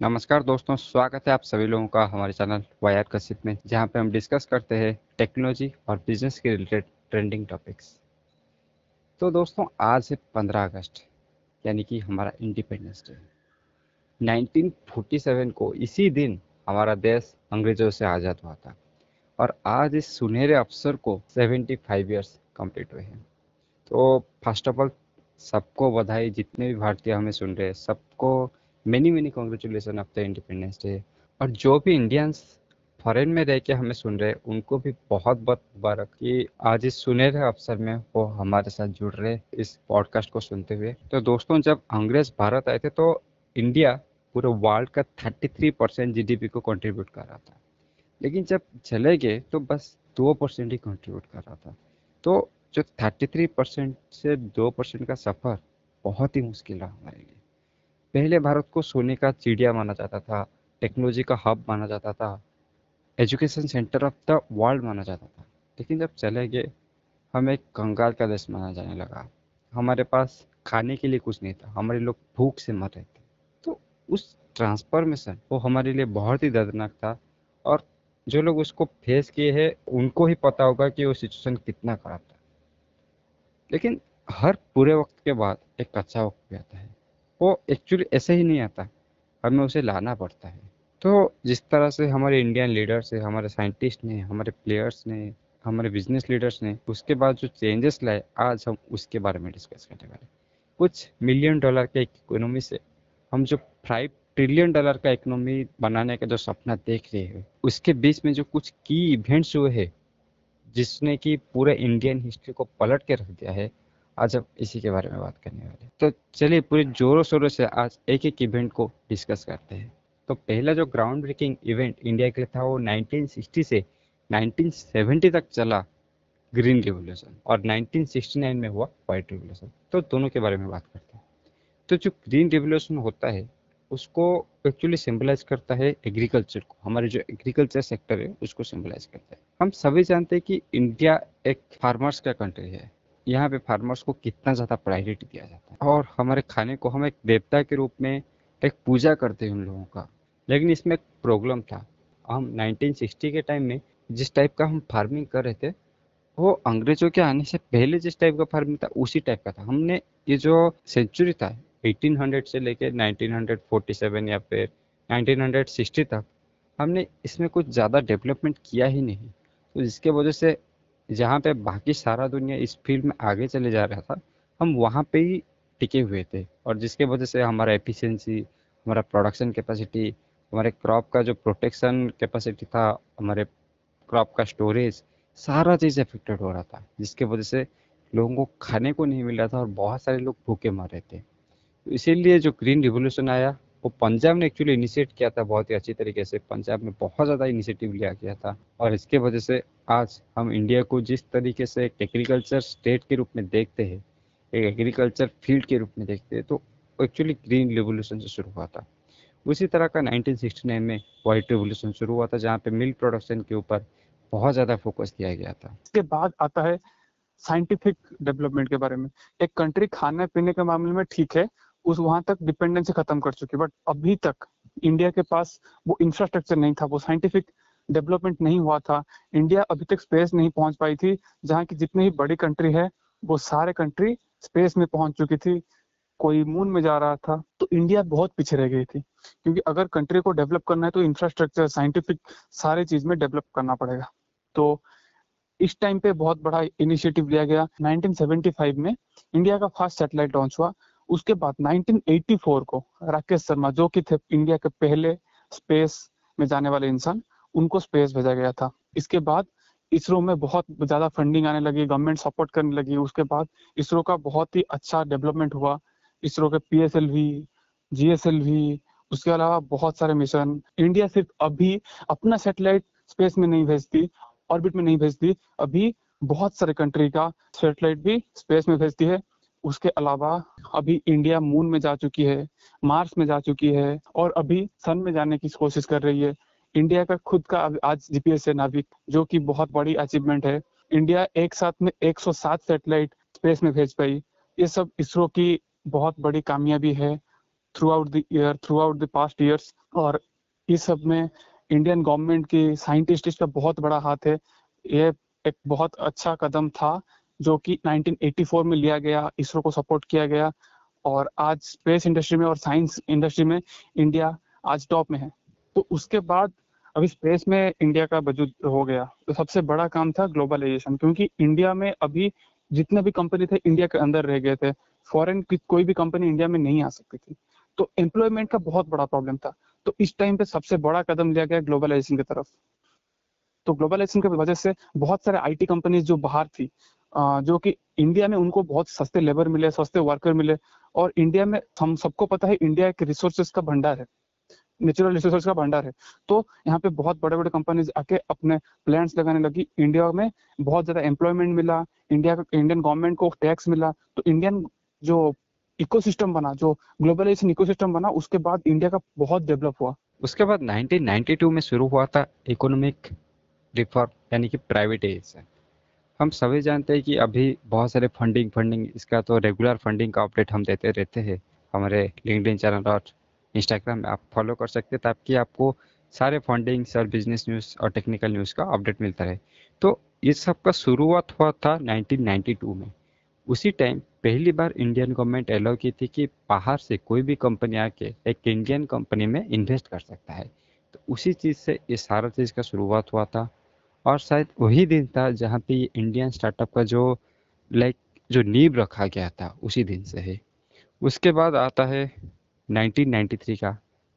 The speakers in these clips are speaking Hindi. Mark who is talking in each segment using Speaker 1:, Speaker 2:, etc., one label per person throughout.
Speaker 1: नमस्कार दोस्तों, स्वागत है आप सभी लोगों का हमारे चैनल वायर कसिप में, जहाँ पे हम डिस्कस करते हैं टेक्नोलॉजी और बिज़नेस के रिलेटेड ट्रेंडिंग टॉपिक्स। तो दोस्तों, आज है 15 अगस्त, यानी कि हमारा इंडिपेंडेंस डे। 1947 को इसी दिन हमारा देश अंग्रेज़ों से आज़ाद हुआ था, और आज इस सुनहरे अवसर को 75 ईयर्स कंप्लीट हुए हैं। तो फ़र्स्ट ऑफ़ ऑल सबको बधाई, जितने भी भारतीय हमें सुन रहे हैं, सबको many many congratulations of the independence day और जो भी इंडियंस फॉरेन में रह के हमें सुन रहे उनको भी बहुत बहुत मुबारक। कि आज इस सुनहरे अवसर में वो हमारे साथ जुड़ रहे इस पॉडकास्ट को सुनते हुए। तो दोस्तों, जब अंग्रेज़ भारत आए थे तो इंडिया पूरे वर्ल्ड का 33 परसेंट जी को कंट्रीब्यूट कर रहा था। लेकिन जब चले गए तो बस दो परसेंट ही कंट्रीब्यूट कर रहा था। तो जो 33 परसेंट से दो परसेंट का सफ़र बहुत ही मुश्किल रहा हमारे लिए। पहले भारत को सोने का चिड़िया माना जाता था टेक्नोलॉजी का हब माना जाता था education centre of the world माना जाता था। लेकिन जब चले गए, हमें कंगाल का देश माना जाने लगा। हमारे पास खाने के लिए कुछ नहीं था, हमारे लोग भूख से मर रहे थे। तो उस ट्रांसफॉर्मेशन वो हमारे लिए बहुत ही दर्दनाक था और जो लोग उसको फेस किए हैं, उनको ही पता होगा कि वो सिचुएशन कितना खराब था। लेकिन हर पूरे वक्त के बाद एक अच्छा वक्त भी आता है। वो एक्चुअली ऐसे ही नहीं आता। हमें उसे लाना पड़ता है। तो जिस तरह से हमारे इंडियन लीडर्स है, हमारे साइंटिस्ट ने, हमारे प्लेयर्स ने, हमारे बिज़नेस लीडर्स ने, उसके बाद जो चेंजेस लाए, आज हम उसके बारे में डिस्कस करने वाले कुछ मिलियन डॉलर के इकोनॉमी से हम जो फाइव ट्रिलियन डॉलर का इकोनॉमी बनाने का जो सपना देख रहे हैं, उसके बीच में जो कुछ की इवेंट्स हुए हैं, जिसने कि पूरे इंडियन हिस्ट्री को पलट के रख दिया है आज हम इसी के बारे में बात करने वाले तो चलिए, पूरे जोरों शोरों से आज एक एक इवेंट को डिस्कस करते हैं। तो पहला जो ग्राउंड ब्रेकिंग इवेंट इंडिया के लिए था, वो 1960 से 1970 तक चला ग्रीन रिवोल्यूशन और 1969 में हुआ व्हाइट रिवोल्यूशन तो दोनों के बारे में बात करते हैं। तो जो ग्रीन रिवोल्यूशन होता है, उसको एक्चुअली सिंबलाइज करता है एग्रीकल्चर को। हमारे जो एग्रीकल्चर सेक्टर है, उसको सिंबलाइज करता है। हम सभी जानते हैं कि इंडिया एक फार्मर्स का कंट्री है। यहाँ पे फार्मर्स को कितना ज़्यादा प्रायोरिटी दिया जाता है। और हमारे खाने को हम एक देवता के रूप में एक पूजा करते हैं उन लोगों का। लेकिन इसमें एक प्रॉब्लम था। हम 1960 के टाइम में जिस टाइप का हम फ़ार्मिंग कर रहे थे, वो अंग्रेज़ों के आने से पहले जिस टाइप का फ़ार्मिंग था, उसी टाइप का था। हमने ये जो सेंचुरी था 1800 से लेके 1947 या फिर 1960 तक, हमने इसमें कुछ ज़्यादा डेवलपमेंट किया ही नहीं। तो जिसके वजह से जहाँ पे बाकी सारा दुनिया इस फ़ील्ड में आगे चले जा रहा था, हम वहाँ पे ही टिके हुए थे। और जिसके वजह से हमारा एफिशिएंसी हमारा प्रोडक्शन कैपेसिटी हमारे क्रॉप का जो प्रोटेक्शन कैपेसिटी था, हमारे क्रॉप का स्टोरेज सारा चीज़ अफेक्टेड हो रहा था। जिसके वजह से लोगों को खाने को नहीं मिल रहा था और बहुत सारे लोग भूखे मर रहे थे। तो इसीलिए जो ग्रीन रिवोल्यूशन आया वो पंजाब ने एक्चुअली इनिशिएट किया था बहुत ही अच्छी तरीके से। पंजाब में बहुत ज़्यादा इनिशिएटिव लिया गया था। और इसके वजह से आज हम इंडिया को जिस तरीके से एक एग्रीकल्चर स्टेट के रूप में देखते हैं, एक एग्रीकल्चर फ़ील्ड के रूप में देखते हैं तो एक्चुअली ग्रीन रिवोल्यूशन से शुरू हुआ था। उसी तरह का 1969 में व्हाइट रिवोल्यूशन शुरू हुआ था, जहाँ पे मिल्क प्रोडक्शन के ऊपर बहुत ज़्यादा फोकस दिया गया था।
Speaker 2: इसके बाद आता है साइंटिफिक डेवलपमेंट के बारे में। एक कंट्री खाने पीने के मामले में ठीक है उस वहाँ तक डिपेंडेंसी खत्म कर चुकी बट अभी तक इंडिया के पास वो इंफ्रास्ट्रक्चर नहीं था, वो साइंटिफिक डेवलपमेंट नहीं हुआ था। इंडिया अभी तक स्पेस नहीं पहुँच पाई थी, जहाँ की जितनी ही बड़ी कंट्री है, वो सारे कंट्री स्पेस में पहुँच चुकी थी। कोई मून में जा रहा था तो इंडिया बहुत पीछे रह गई थी। क्योंकि अगर कंट्री को डेवलप करना है तो इंफ्रास्ट्रक्चर साइंटिफिक सारे चीज़ में डेवलप करना पड़ेगा। तो इस टाइम पे बहुत बड़ा इनिशिएटिव लिया गया। 1975 में इंडिया का फ़र्स्ट सैटेलाइट लॉन्च हुआ। उसके बाद 1984 को राकेश शर्मा, जो कि थे इंडिया के पहले स्पेस में जाने वाले इंसान, उनको स्पेस भेजा गया था। इसके बाद इसरो में बहुत ज़्यादा फंडिंग आने लगी गवर्नमेंट सपोर्ट करने लगी। उसके बाद इसरो का बहुत ही अच्छा डेवलपमेंट हुआ। इसरो के पी एस एल वी उसके अलावा बहुत सारे मिशन इंडिया सिर्फ़ अभी अपना सैटेलाइट स्पेस में नहीं भेजती ऑर्बिट में नहीं भेजती, अभी बहुत सारे कंट्री का सैटेलाइट भी स्पेस में भेजती है। उसके अलावा अभी इंडिया मून में जा चुकी है, मार्स में जा चुकी है और अभी सन में जाने की कोशिश कर रही है। इंडिया का खुद का आज जीपीएस है नाविक, जो कि बहुत बड़ी अचीवमेंट है। इंडिया एक साथ में 107 सैटेलाइट स्पेस में भेज पाई। ये सब इसरो की बहुत बड़ी कामयाबी है throughout the year throughout the past years और इस सब में इंडियन गवर्नमेंट की साइंटिस्ट का बहुत बड़ा हाथ है। ये एक बहुत अच्छा कदम था जो कि 1984 में लिया गया, इसरो को सपोर्ट किया गया और आज स्पेस इंडस्ट्री में और साइंस इंडस्ट्री में इंडिया आज टॉप में है। तो उसके बाद अभी स्पेस में इंडिया का वजूद हो गया। तो सबसे बड़ा काम था ग्लोबलाइजेशन क्योंकि इंडिया में अभी जितने भी कंपनी थे इंडिया के अंदर रह गए थे। फॉरेन की, कोई भी कंपनी इंडिया में नहीं आ सकती थी। तो एम्प्लॉयमेंट का बहुत बड़ा प्रॉब्लम था। तो इस टाइम पे सबसे बड़ा कदम लिया गया ग्लोबलाइजेशन की तरफ़। तो ग्लोबलाइजेशन की वजह से बहुत सारे आईटी कंपनीज़ जो बाहर थी जो कि इंडिया में उनको बहुत सस्ते लेबर मिले, सस्ते वर्कर मिले और इंडिया में हम सबको पता है इंडिया एक रिसोर्सेज का भंडार है नेचुरल रिसोर्सेज का भंडार है। तो यहाँ पे बहुत बड़े बड़े कंपनीज़ आके अपने प्लांट्स लगाने लगी। इंडिया में बहुत ज़्यादा एम्प्लॉयमेंट मिला, इंडिया इंडियन गवर्नमेंट को टैक्स मिला। तो इंडियन जो इकोसिस्टम बना, जो ग्लोबलाइजेशन इकोसिस्टम बना, उसके बाद इंडिया का बहुत डेवलप हुआ।
Speaker 1: उसके बाद 1992 में शुरू हुआ था इकोनॉमिक रिफॉर्म यानी कि प्राइवेटाइजेशन हम सभी जानते हैं कि अभी बहुत सारे फंडिंग फंडिंग इसका तो रेगुलर फंडिंग का अपडेट हम देते रहते हैं। हमारे लिंकड चैनल और इंस्टाग्राम में आप फॉलो कर सकते हैं ताकि आपको सारे फंडिंग्स और बिज़नेस न्यूज़ और टेक्निकल न्यूज़ का अपडेट मिलता रहे। तो इस सब का शुरुआत हुआ था 1992 में। उसी टाइम पहली बार इंडियन गवर्नमेंट अलाउ की थी कि बाहर से कोई भी कंपनी आके एक इंडियन कंपनी में इन्वेस्ट कर सकता है। तो उसी चीज़ से ये सारा चीज़ का शुरुआत हुआ था। और शायद वही दिन था जहाँ पे इंडियन स्टार्टअप का जो लाइक जो नींव रखा गया था, उसी दिन से है। उसके बाद आता है 1993 का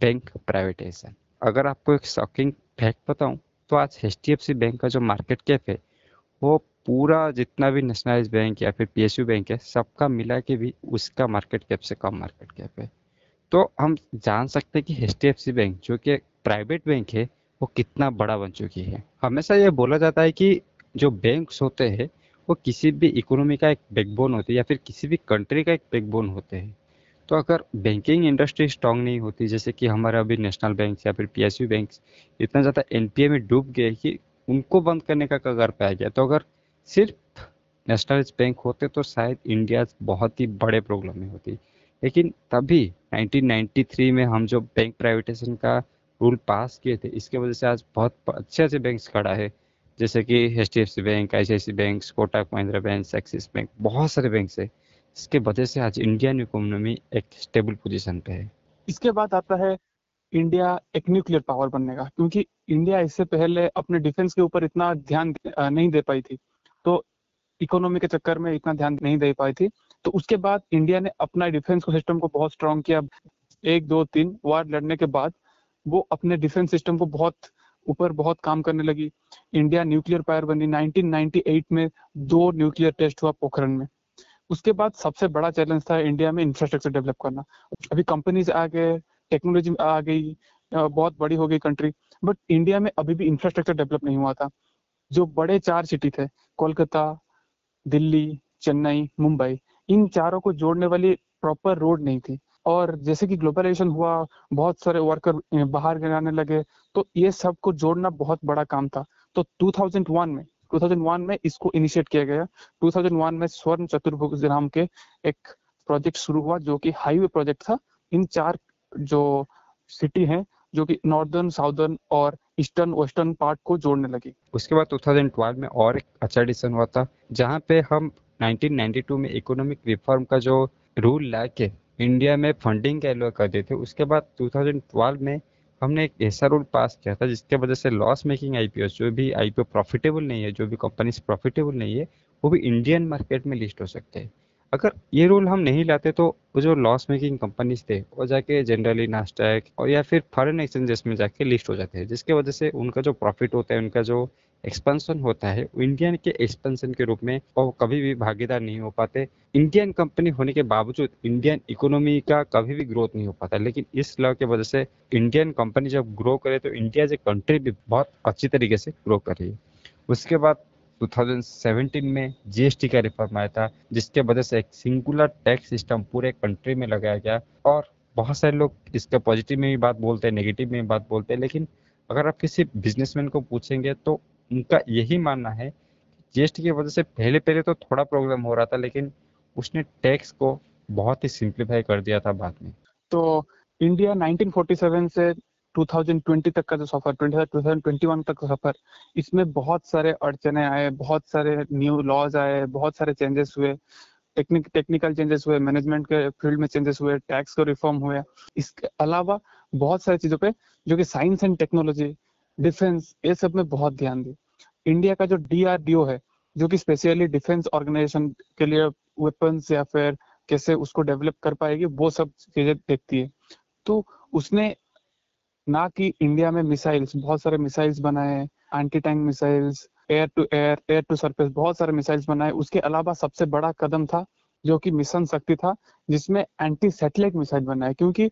Speaker 1: बैंक प्राइवेटाइजेशन अगर आपको एक शॉकिंग फैक्ट बताऊँ तो आज HDFC बैंक का जो मार्केट कैप है, वो पूरा जितना भी नेशनलाइज बैंक या फिर पीएसयू बैंक है, सबका मिला के भी उसका मार्केट कैप से कम मार्केट कैप है। तो हम जान सकते हैं कि HDFC बैंक जो कि प्राइवेट बैंक है वो कितना बड़ा बन चुकी है। हमेशा ये बोला जाता है कि जो बैंक्स होते हैं, वो किसी भी इकोनॉमी का एक बैकबोन होती है या फिर किसी भी कंट्री का एक बैकबोन होते हैं। तो अगर बैंकिंग इंडस्ट्री स्ट्रांग नहीं होती, जैसे कि हमारे अभी नेशनल बैंक या फिर पीएसयू बैंक इतना ज़्यादा एनपीए में डूब गए कि उनको बंद करने का कगार पाया गया। तो अगर सिर्फ़ नेशनलाइज बैंक होते तो शायद इंडिया बहुत ही बड़े प्रॉब्लम में होती। लेकिन तभी 1993 में हम जो बैंक प्राइवेटाइजेशन का रूल पास किए थे, इसके वजह से आज बहुत अच्छे अच्छे बैंक खड़ा है। जैसे कि H D F C bank I C I C bank Kotak Mahindra bank Axis bank बहुत सारे बैंक है। इसके वजह से आज इंडियन इकोनॉमी एक स्टेबल पोजीशन पे है।
Speaker 2: इसके बाद आता है इंडिया एक न्यूक्लियर पावर बनने का, क्योंकि इंडिया इससे पहले अपने डिफेंस के ऊपर इतना ध्यान नहीं दे पाई थी। तो इकोनॉमी के चक्कर में इतना ध्यान नहीं दे पाई थी। तो उसके बाद इंडिया ने अपना डिफेंस सिस्टम को बहुत स्ट्रॉन्ग किया। एक, दो, तीन वार लड़ने के बाद वो अपने डिफेंस सिस्टम को बहुत ऊपर बहुत काम करने लगी। इंडिया न्यूक्लियर पावर बनी। 1998 में दो न्यूक्लियर टेस्ट हुआ पोखरण में। उसके बाद सबसे बड़ा चैलेंज था इंडिया में इंफ्रास्ट्रक्चर डेवलप करना। अभी कंपनीज़ आ गए टेक्नोलॉजी आ गई बहुत बड़ी हो गई कंट्री बट इंडिया में अभी भी इंफ्रास्ट्रक्चर डेवलप नहीं हुआ था। जो बड़े चार सिटी थे, कोलकाता, दिल्ली, चेन्नई, मुंबई, इन चारों को जोड़ने वाली प्रॉपर रोड नहीं थी। और जैसे कि ग्लोबलाइजेशन हुआ, बहुत सारे वर्कर बाहर गिराने लगे तो ये सबको जोड़ना बहुत बड़ा काम था। तो 2001 में 2001 में इसको इनिशिएट किया गया। 2001 में स्वर्ण चतुर्भुज नाम के एक प्रोजेक्ट शुरू हुआ, जो कि हाईवे प्रोजेक्ट था। इन चार जो सिटी हैं, जो कि नॉर्दर्न साउदर्न और ईस्टर्न वेस्टर्न पार्ट को जोड़ने लगी।
Speaker 1: उसके बाद 2012 में और एक अच्छा डिसीज़न हुआ था, जहाँ पे हम 1992 में इकोनॉमिक रिफॉर्म का जो रूल ला के इंडिया में फंडिंग का एलो कर दिए थे उसके बाद 2012 में हमने एक ऐसा रूल पास किया था, जिसके वजह से लॉस मेकिंग आईपीओ जो भी आईपीओ प्रॉफिटेबल नहीं है, जो भी कंपनीज़ प्रॉफिटेबल नहीं है, वो भी इंडियन मार्केट में लिस्ट हो सकते हैं। अगर ये रूल हम नहीं लाते तो वो जो लॉस मेकिंग कंपनीज़ थे, वो जाके जनरली नास्टैक और या फिर फॉरेन एक्सचेंजेस में जाके लिस्ट हो जाते हैं, जिसके वजह से उनका जो प्रॉफिट होता है, उनका जो एक्सपेंशन होता है इंडियन के एक्सपेंशन के रूप में वो कभी भी भागीदार नहीं हो पाते। इंडियन कंपनी होने के बावजूद इंडियन इकोनॉमी का कभी भी ग्रोथ नहीं हो पाता। लेकिन इस लॉ की वजह से इंडियन कंपनी जब ग्रो करे तो इंडिया एज कंट्री भी बहुत अच्छी तरीके से ग्रो कर रही है। उसके बाद 2017 में जीएसटी का रिफॉर्म आया था, जिसके वजह से एक सिंगुलर टैक्स सिस्टम पूरे कंट्री में लगाया गया और बहुत सारे लोग इसके पॉजिटिव में भी बात बोलते हैं नेगेटिव में भी बात बोलते हैं। लेकिन अगर आप किसी बिजनेसमैन को पूछेंगे तो उनका यही मानना है जीएसटी की वजह से पहले पहले तो थोड़ा प्रॉब्लम हो रहा था, लेकिन उसने टैक्स को बहुत ही सिंप्लीफाई कर दिया था बाद में।
Speaker 2: तो इंडिया 1947 से 2020 तक का जो सफ़र 2021 तक का सफ़र, इसमें बहुत सारे अड़चने आए, बहुत सारे न्यू लॉज आए, बहुत सारे चेंजेस हुए। टेक्निक टेक्निकल चेंजेस हुए मैनेजमेंट के फ़ील्ड में चेंजेस हुए टैक्स को रिफॉर्म हुए। इसके अलावा बहुत सारी चीज़ों पे, जो कि साइंस एंड टेक्नोलॉजी डिफेंस, ये सब में बहुत ध्यान दी इंडिया का जो डीआरडीओ है, जो कि स्पेशली डिफेंस ऑर्गेनाइजेशन के लिए वेपन्स या फिर कैसे उसको डेवलप कर पाएगी, वो सब चीज़ें देखती है। तो उसने ना कि इंडिया में मिसाइल्स बहुत सारे मिसाइल्स बनाए anti tank missiles air to air air to surface बहुत सारे मिसाइल्स बनाए। उसके अलावा सबसे बड़ा कदम था, जो कि मिशन शक्ति था, जिसमें एंटी सैटेलाइट मिसाइल बनाए, क्योंकि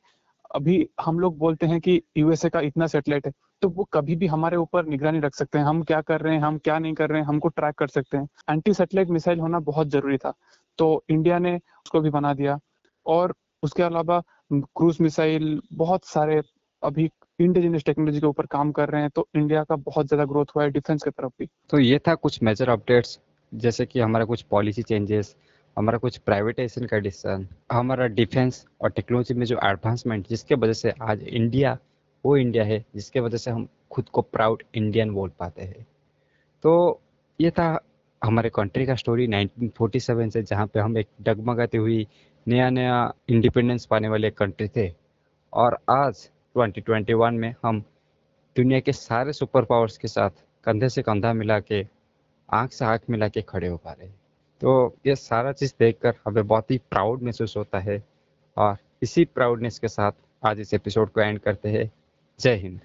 Speaker 2: अभी हम लोग बोलते हैं कि यूएसए का इतना सेटेलाइट है तो वो कभी भी हमारे ऊपर निगरानी रख सकते हैं। हम क्या कर रहे हैं, हम क्या नहीं कर रहे हैं, हमको ट्रैक कर सकते हैं। एंटी सेटेलाइट मिसाइल होना बहुत ज़रूरी था तो इंडिया ने उसको भी बना दिया। और उसके अलावा क्रूज मिसाइल बहुत सारे अभी इंडिजिनियस टेक्नोलॉजी के ऊपर काम कर रहे हैं तो इंडिया का बहुत ज़्यादा ग्रोथ हुआ है डिफेंस की तरफ़ भी।
Speaker 1: तो ये था कुछ मेजर अपडेट्स जैसे कि हमारा कुछ पॉलिसी चेंजेस हमारा कुछ प्राइवेटाइजेशन का डिसीज़न हमारा डिफेंस और टेक्नोलॉजी में जो एडवांसमेंट जिसके वजह से आज इंडिया वो इंडिया है, जिसके वजह से हम खुद को प्राउड इंडियन बोल पाते हैं। तो ये था हमारे कंट्री का स्टोरी 1947 से, जहाँ पे हम एक डगमगाती हुई नया नया इंडिपेंडेंस पाने वाले कंट्री थे। और आज 2021 में हम दुनिया के सारे सुपर पावर्स के साथ कंधे से कंधा मिला के, आँख से आँख मिला के खड़े हो पा रहे हैं। तो ये सारा चीज़ देखकर हमें बहुत ही प्राउड महसूस होता है और इसी प्राउडनेस के साथ आज इस एपिसोड को एंड करते हैं। जय हिंद।